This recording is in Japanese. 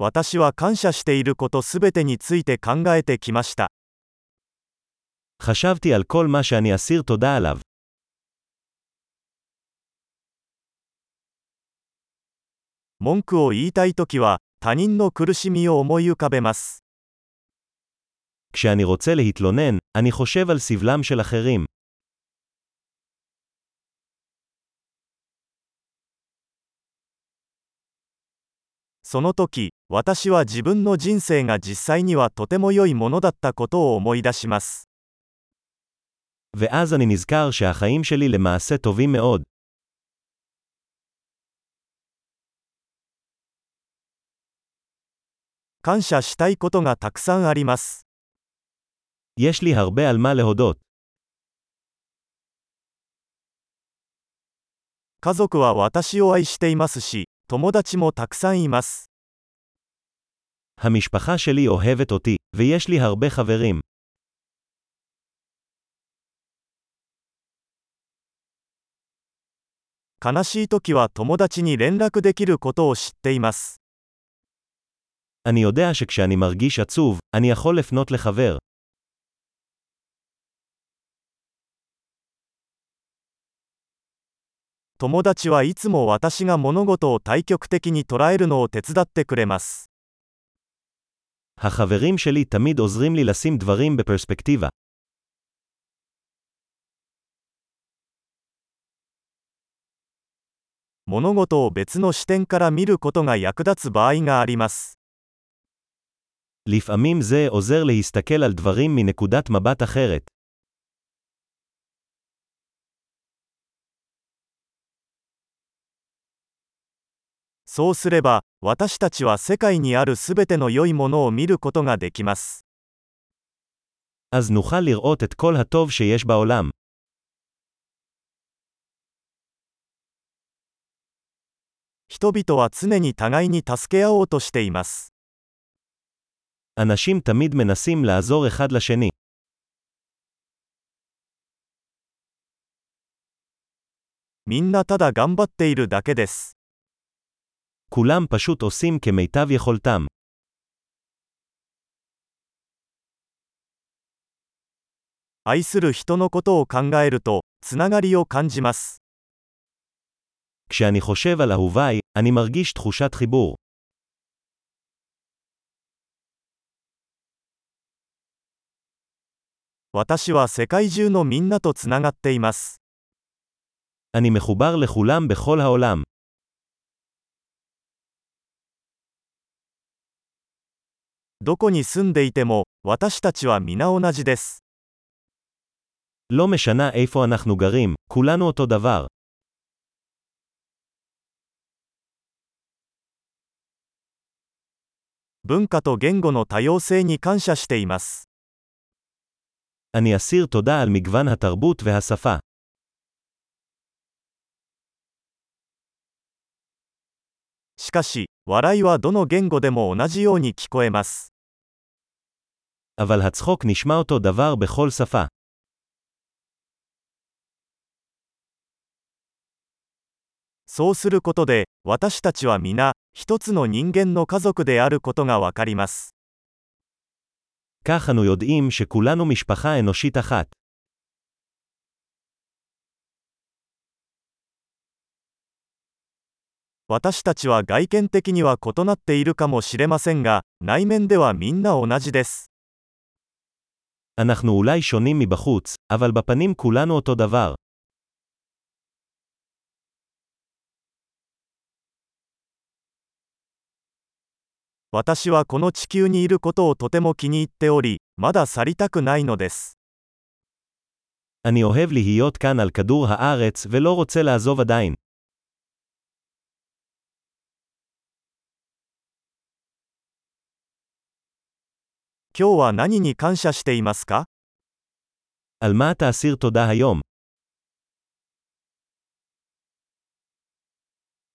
私は感謝していることすべてについて考えてきました。 חשבתי על כל מה שאני אסיר תודה עליו. 文句を言いたいときは、他人の苦しみを思い浮かべます。 כשאני רוצה להתלונן, אני חושב על סבלם של אחרים. その時、私は自分の人生が実際にはとても良いものだったことを思い出します。 ואז אני נזכר שהחיים שלי למעשה טובים מאוד. 感謝したいことがたくさんあります。 יש לי הרבה על מה להודות. 家族は私を愛していますし、 友達もたくさんいます。 המשפחה שלי אוהבת אותי, ויש לי הרבה חברים. 悲しい時は友達に連絡できることを知っています。 אני יודע שכשאני מרגיש עצוב, אני יכול לפנות לחבר. 友達はいつも私が物事を対極的に捉えるのを手伝ってくれます。 החברים שלי תמיד עוזרים לי לשים דברים בפרספקטיבה. 物事を別の視点から見ることが役立つ場合があります。 לפעמים זה עוזר להסתכל על דברים מנקודת מבט אחרת. そうすれば、私たちは世界にあるすべての良いものを見ることができます。 אז נוכל לראות את כל הטוב שיש בעולם. 人々は常に互いに助け合おうとしています。 אנשים תמיד מנסים לעזור אחד לשני. みんなただ頑張っているだけです。 כולם פשוט עושים כמיטב יכולתם. 愛する人のことを考えると、つながりを感じます。 כשאני חושב על אהוביי, אני מרגיש תחושת חיבור. 私は世界中のみんなとつながっています。 אני מחובר לכולם בכל העולם. どこに住んでいても、私たちは皆同じです。 לא משנה איפה אנחנו גרים, כולנו אותו דבר. 文化と言語の多様性に感謝しています。 אני אסיר תודה על מגוון התרבות והשפה. しかし、 笑いはどの言語でも同じように聞こえます。 אבל הצחוק נשמע אותו דבר בכל שפה. そうすることで、私たちは皆、一つの人間の家族であることがわかります。 כך אנו יודעים שכולנו משפחה אנושית אחת. 私たちは外見的には異なっているかもしれませんが、内面ではみんな同じです。 אנחנו אולי שונים מבחוץ, אבל בפנים כולנו אותו דבר. 私はこの地球にいることをとても気に入っており、まだ去りたくないのです。 אני אוהב להיות כאן על כדור הארץ ולא רוצה לעזוב עדיין. 今日は何に感謝していますか על מה אתה אסיר תודה היום?